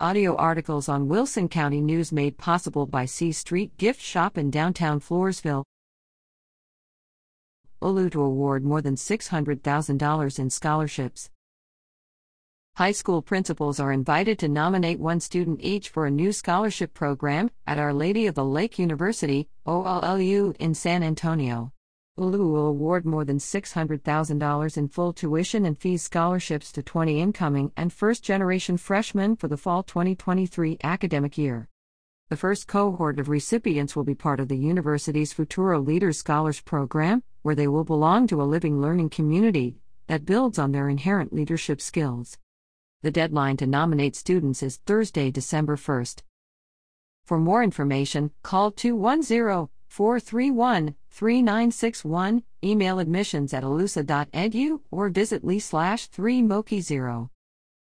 Audio articles on Wilson County News made possible by C Street Gift Shop in downtown Floresville. OLLU to award more than $600,000 in scholarships. High school principals are invited to nominate one student each for a new scholarship program at Our Lady of the Lake University, OLLU, in San Antonio. OLLU will award more than $600,000 in full tuition and fees scholarships to 20 incoming and first generation freshmen for the fall 2023 academic year. The first cohort of recipients will be part of the university's Futuro Leaders Scholars Program, where they will belong to a living learning community that builds on their inherent leadership skills. The deadline to nominate students is Thursday, December 1st. For more information, call 210 431 3961, email admissions at ollusa.edu, or visit lee slash 3 moki 0.